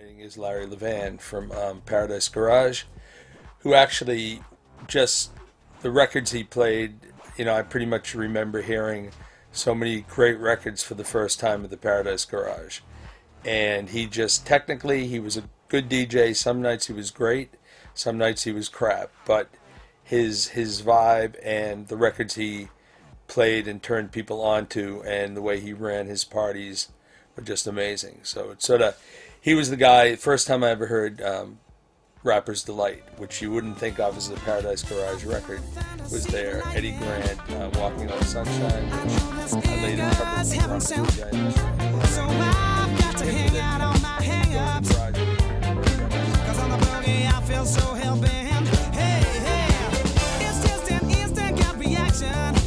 is Larry Levan from um, Paradise Garage, who actually just the records he played. You know, I pretty much remember hearing so many great records for the first time at the Paradise Garage, and he just technically he was a good DJ. Some nights he was great, some nights he was crap, but his his vibe and the records he played and turned people onto and the way he ran his parties were just amazing. So it's sort of he was the guy. First time I ever heard um, Rapper's Delight, which you wouldn't think of as a Paradise Garage record, was there. Eddie Grant, uh, Walking on Sunshine, which I later covered. So I've got to hang boogie feel so hell-bent. Hey, hey, it's just an instant gut reaction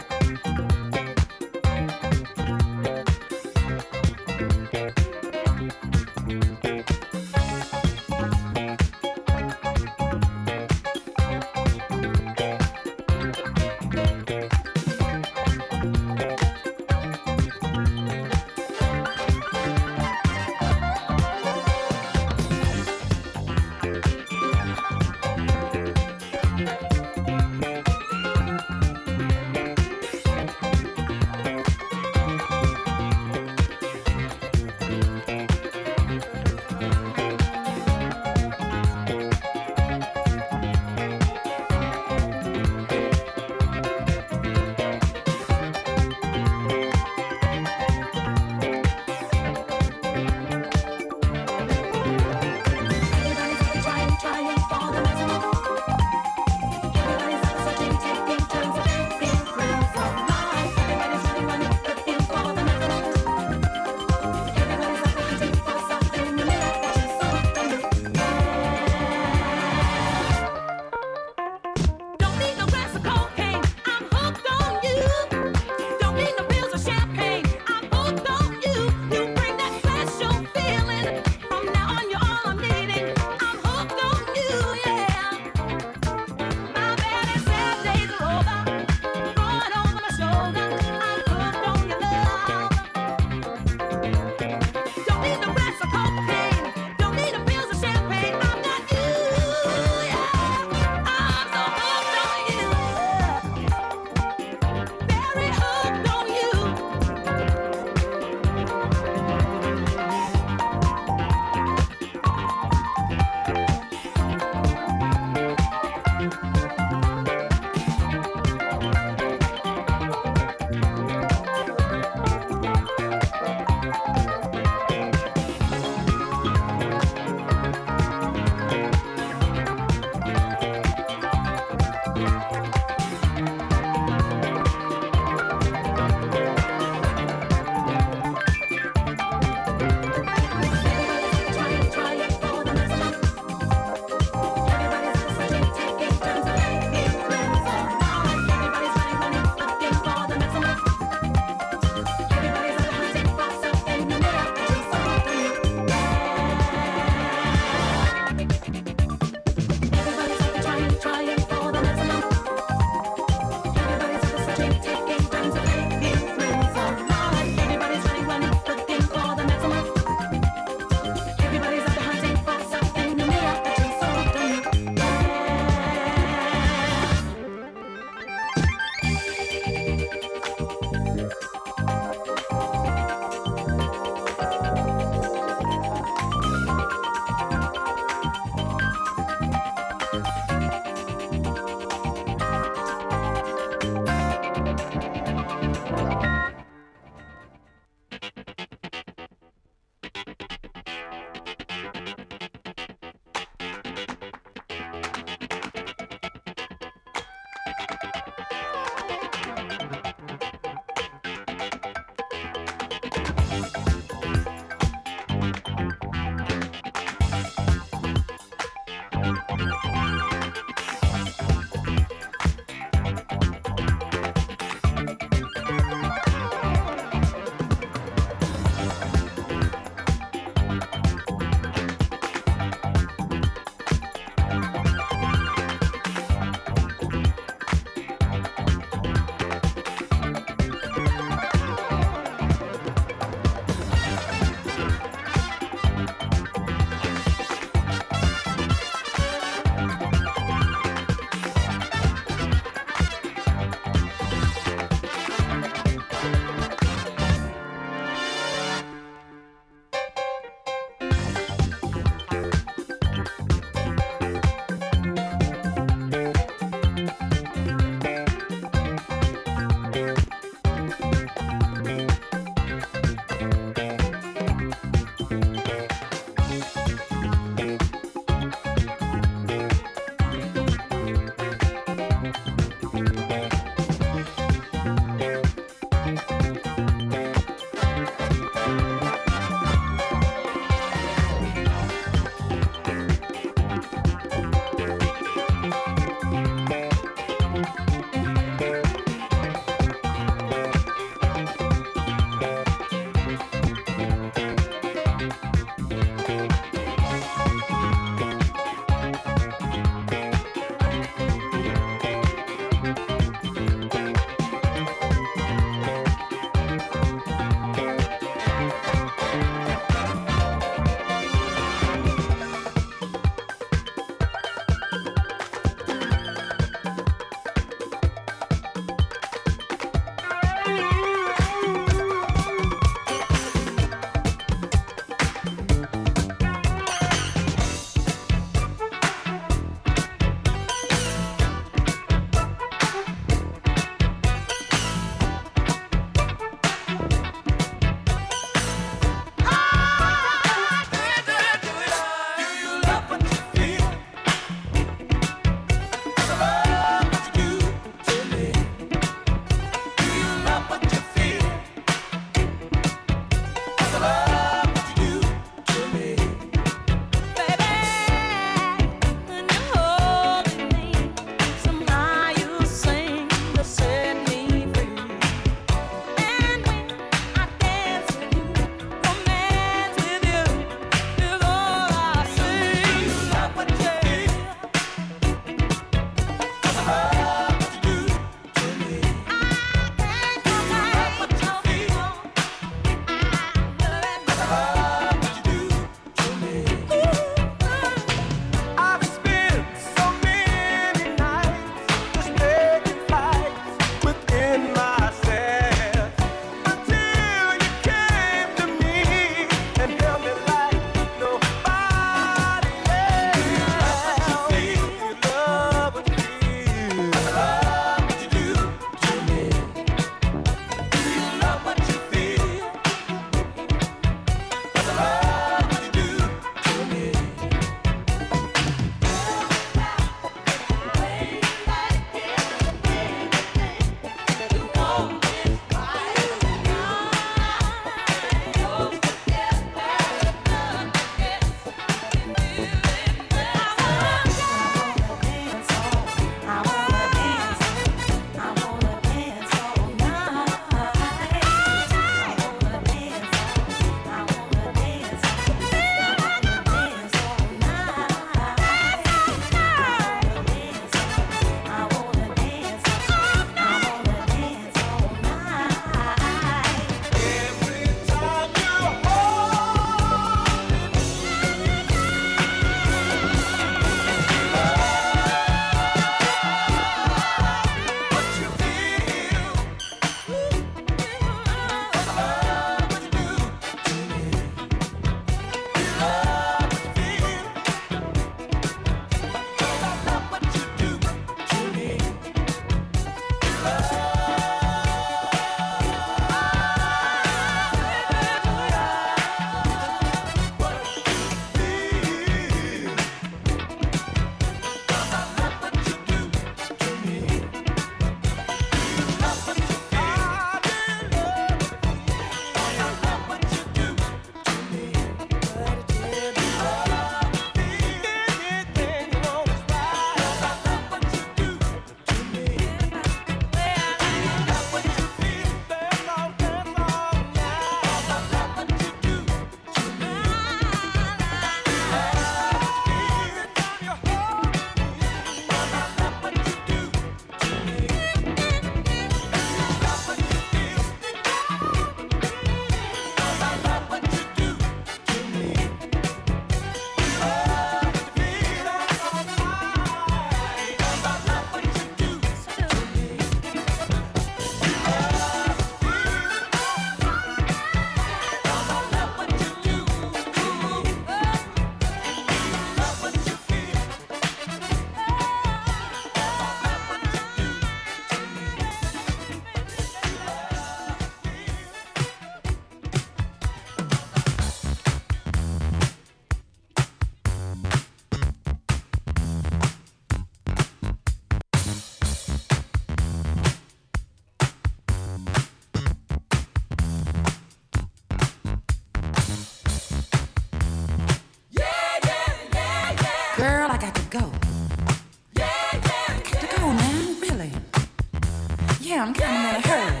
I'm kind of in a hurry.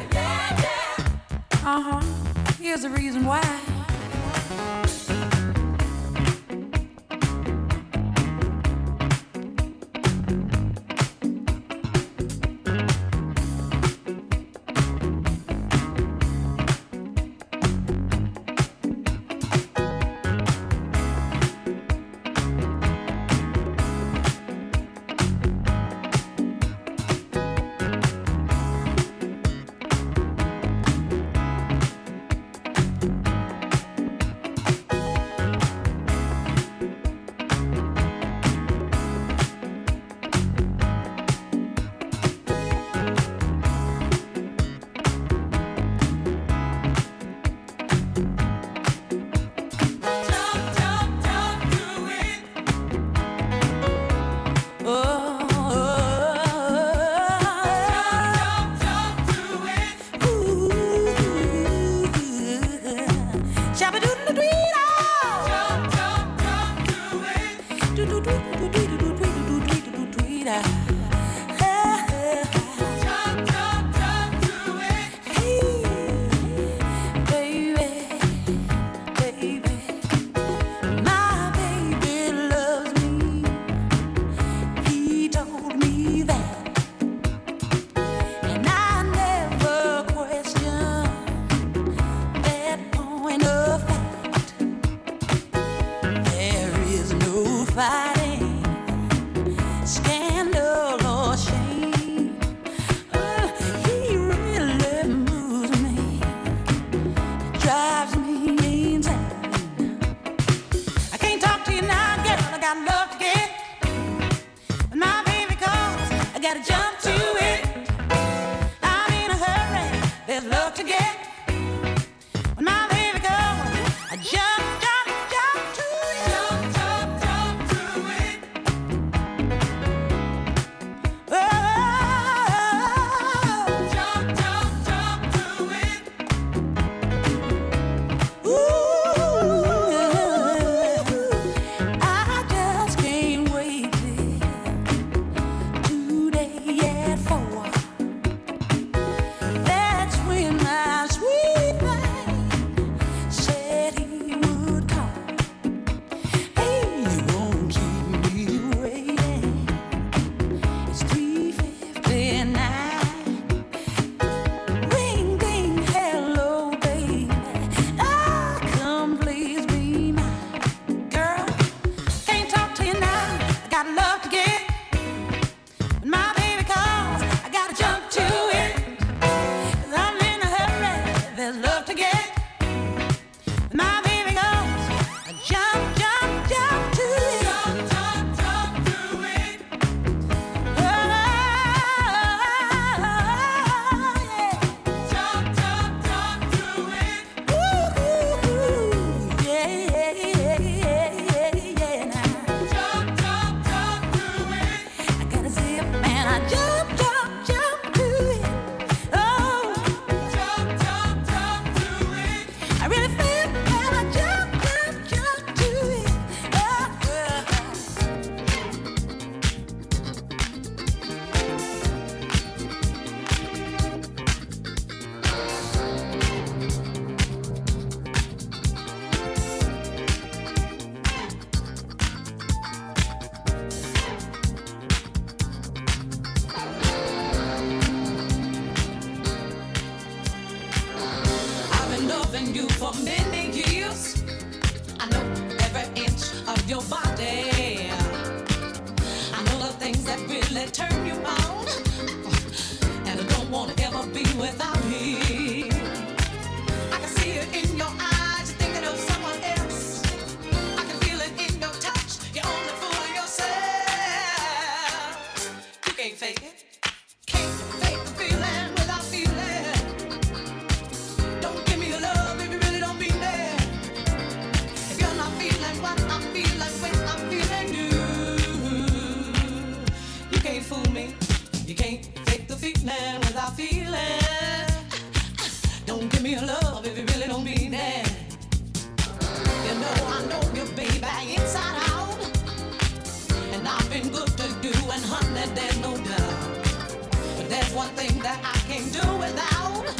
Uh huh. Here's the reason why. That I can't do without.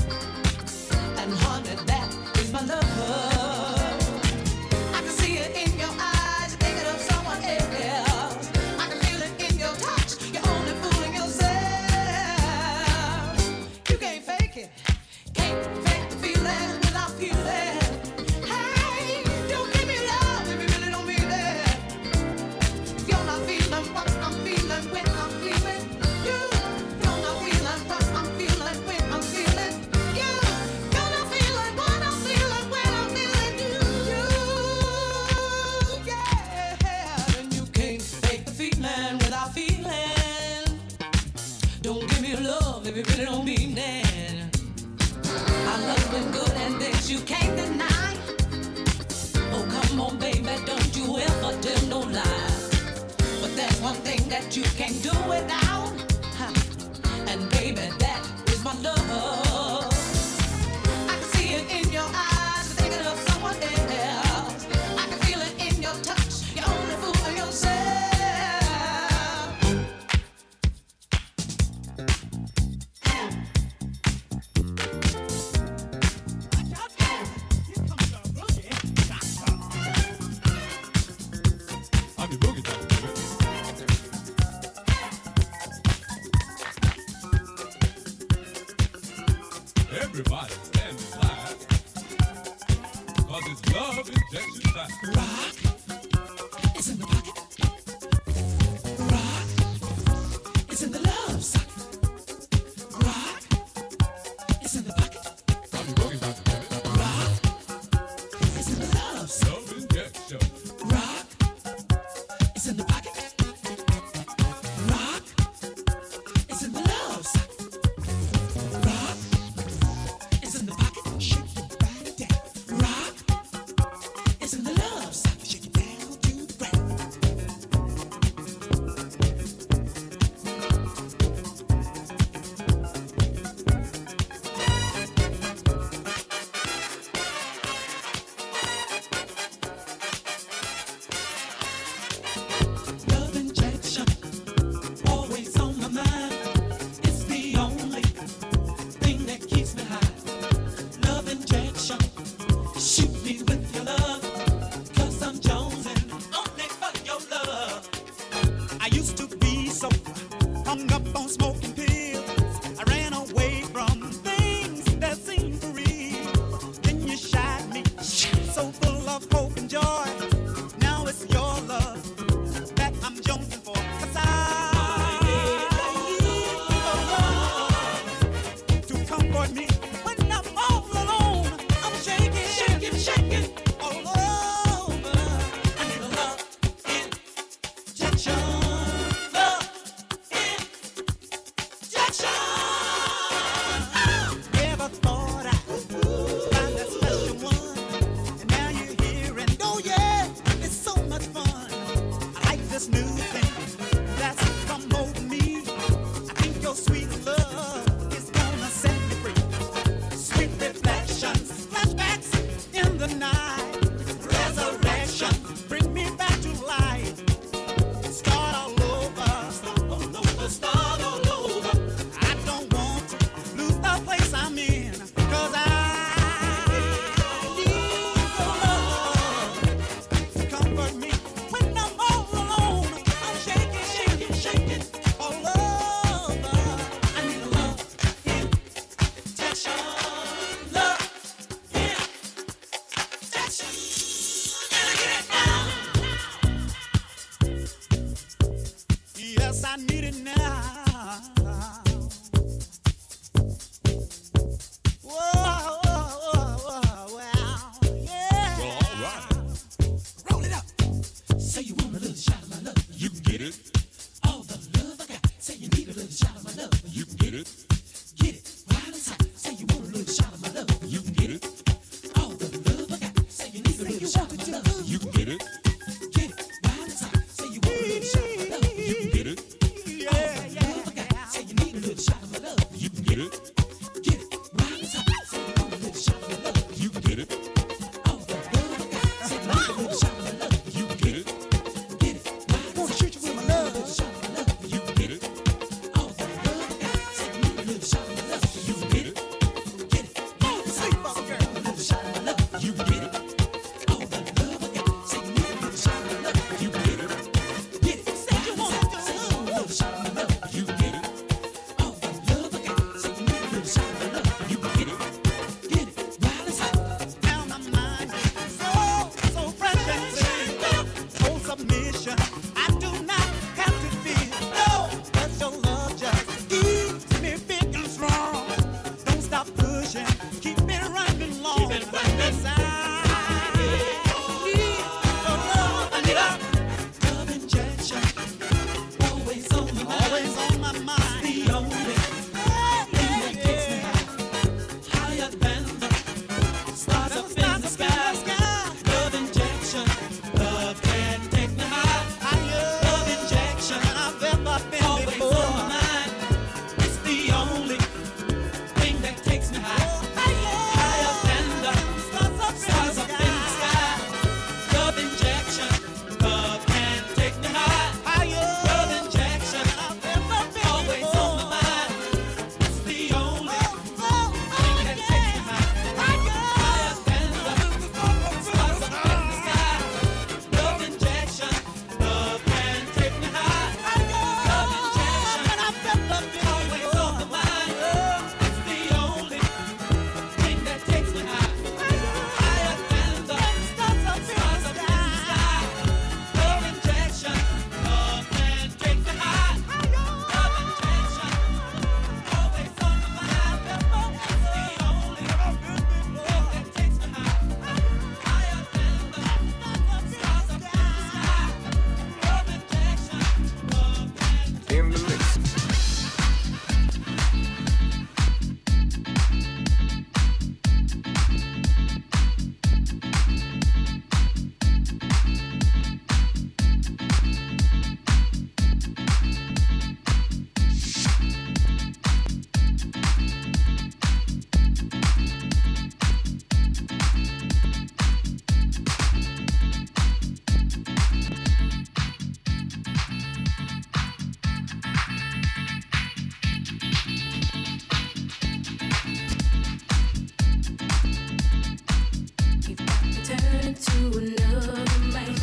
into another man.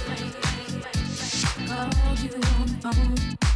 Called you on the phone.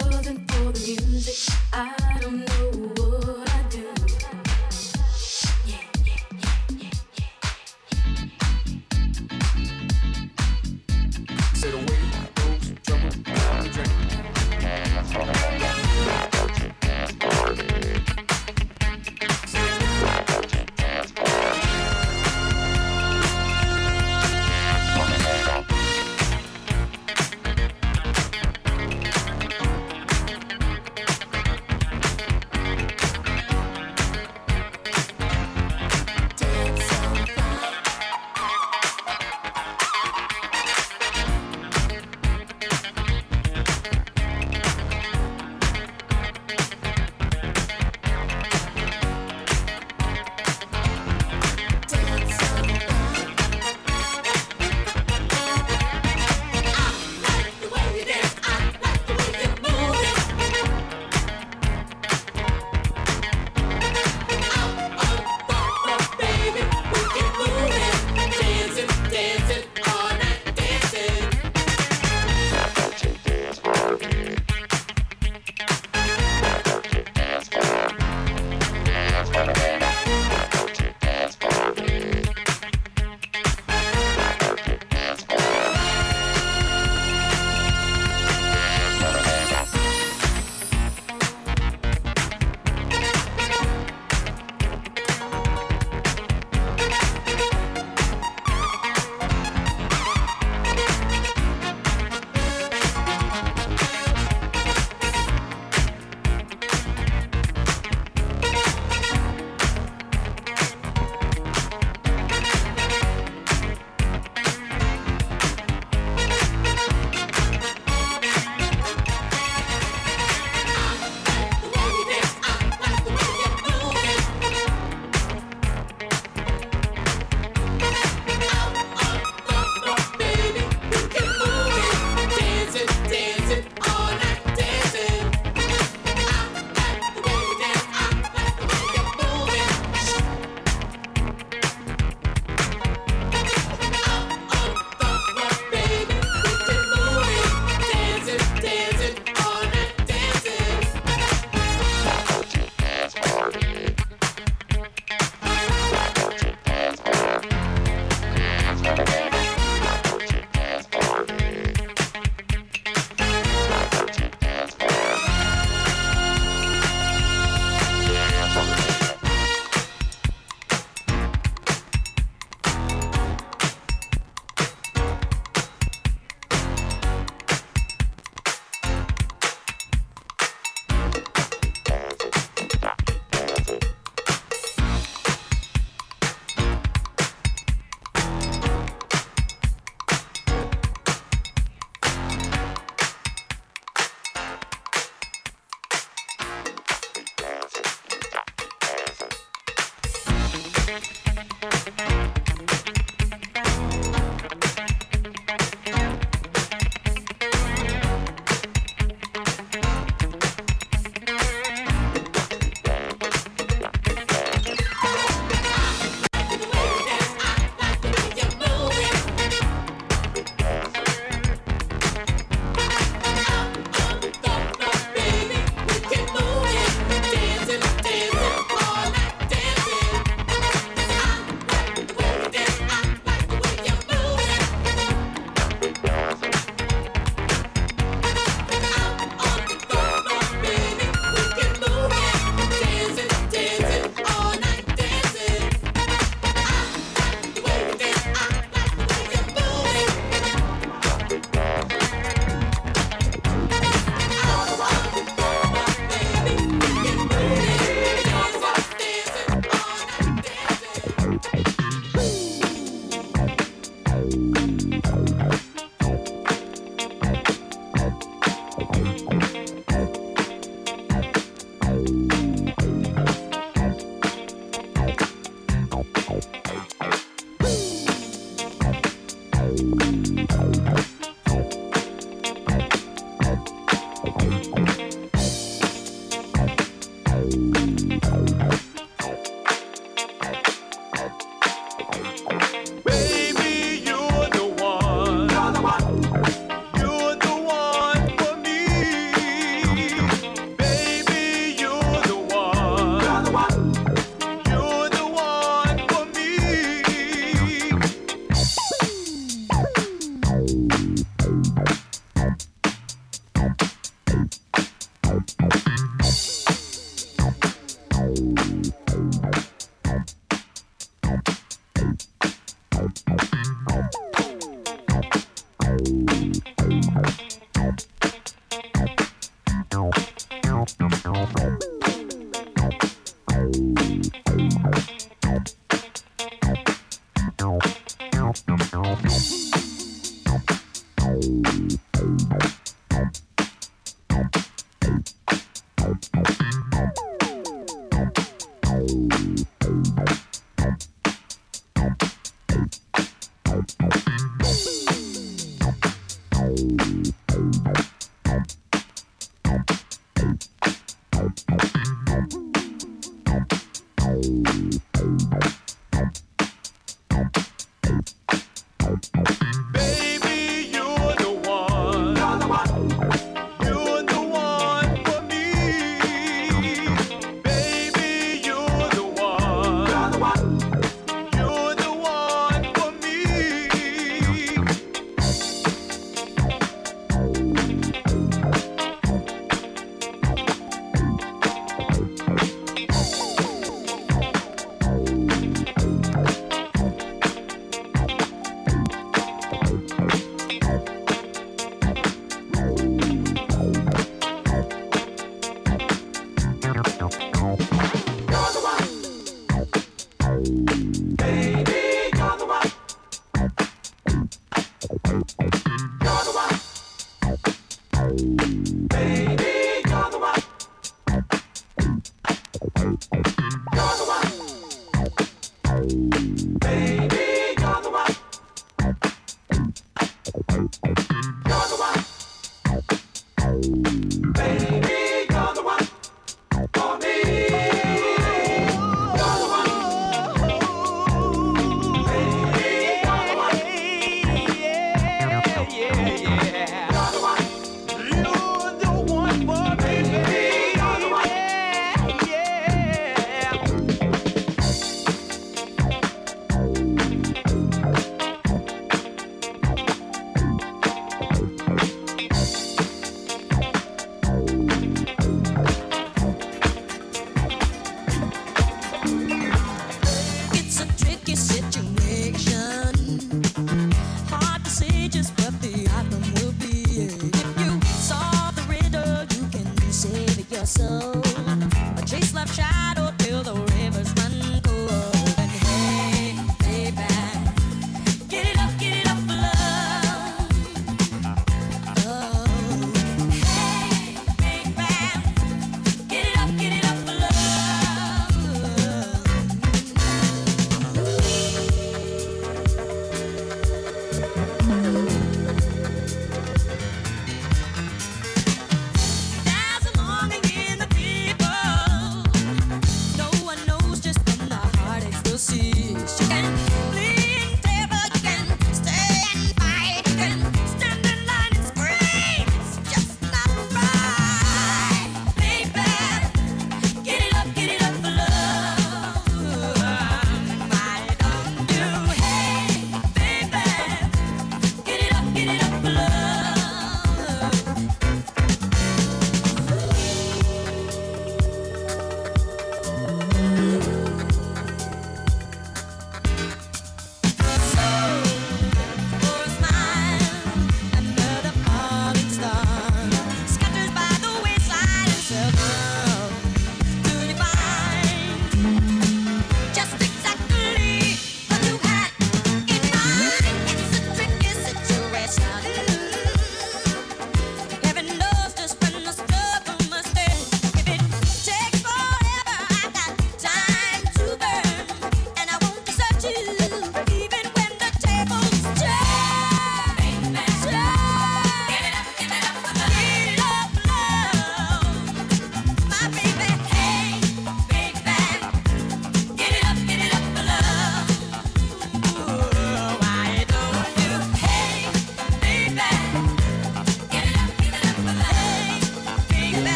Wasn't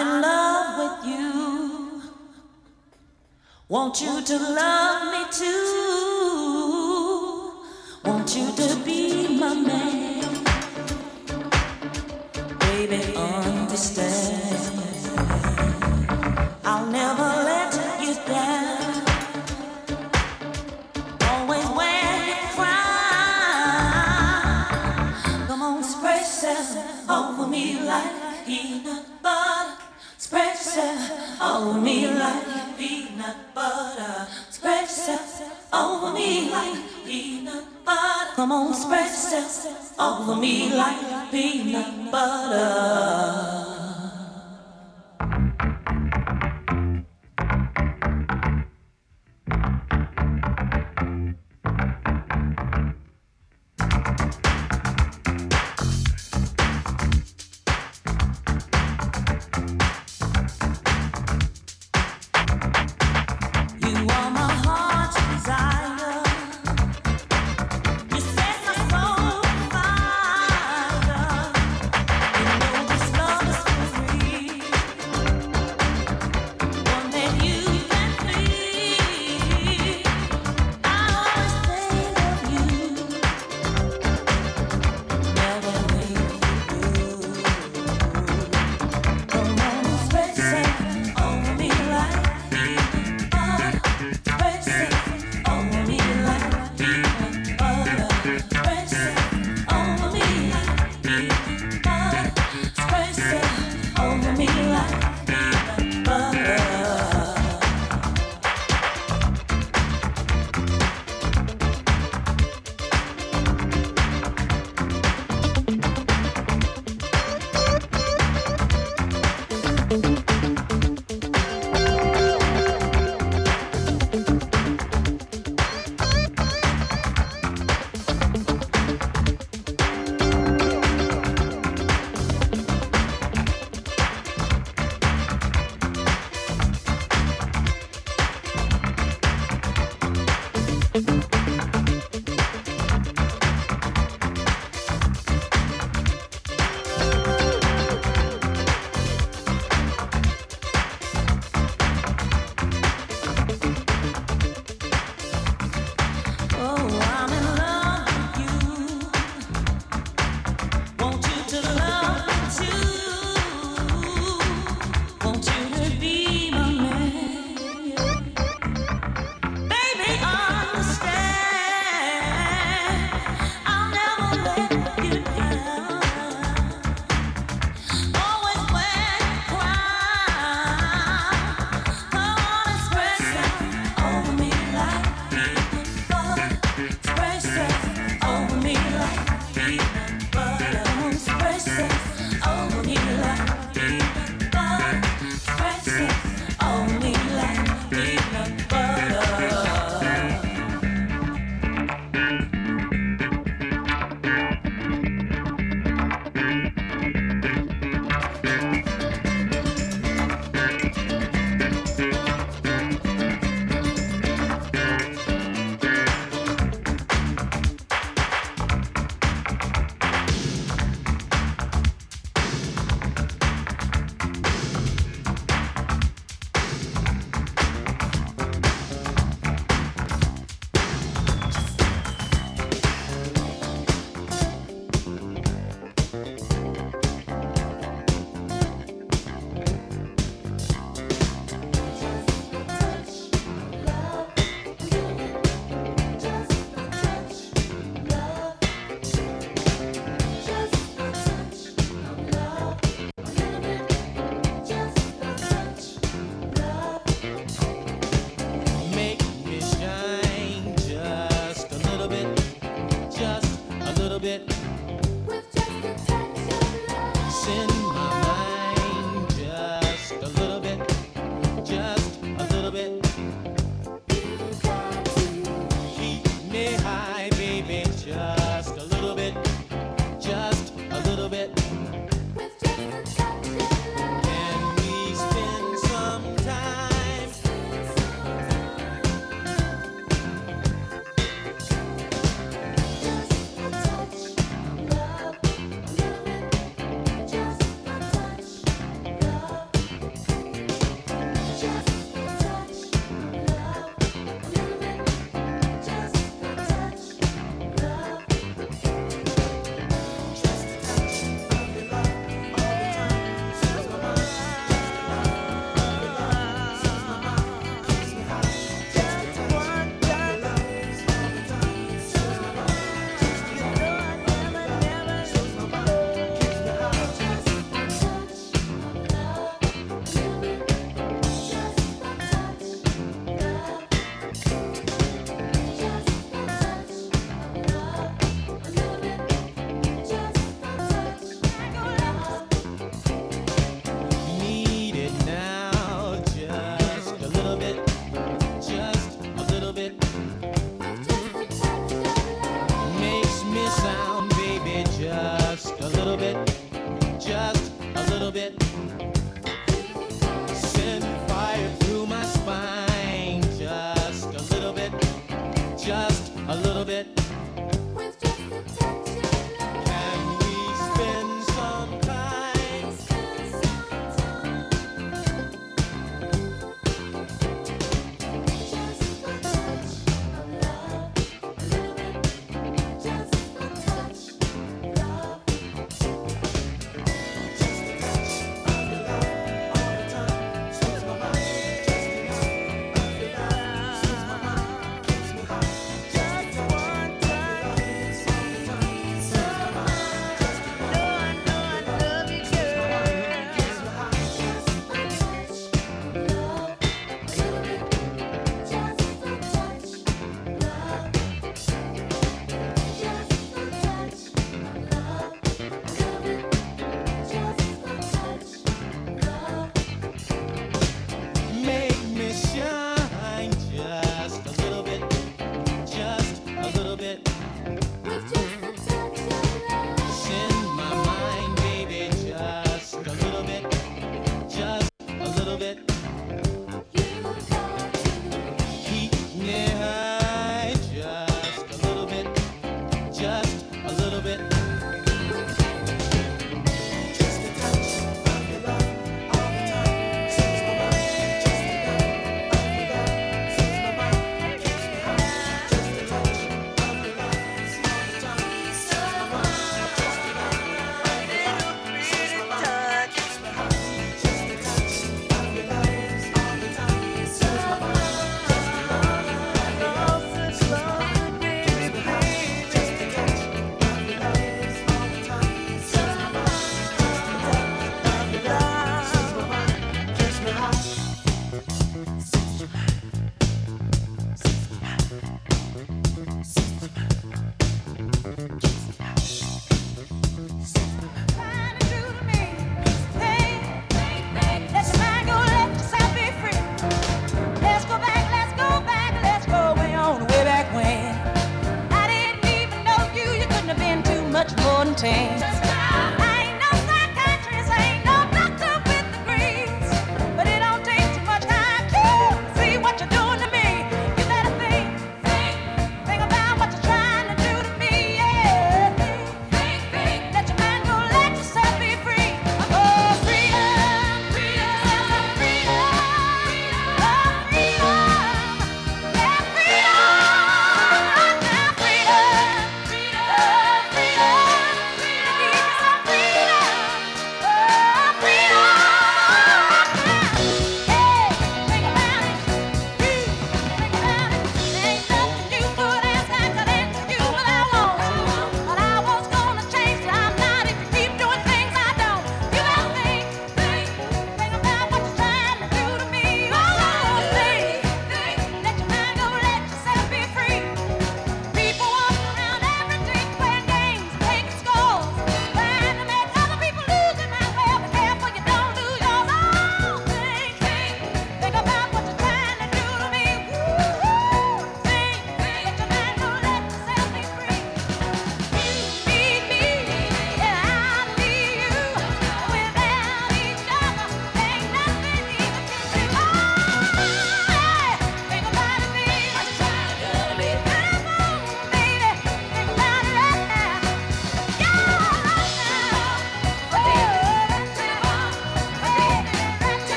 in love with you. Want you to love me too. Want you to be.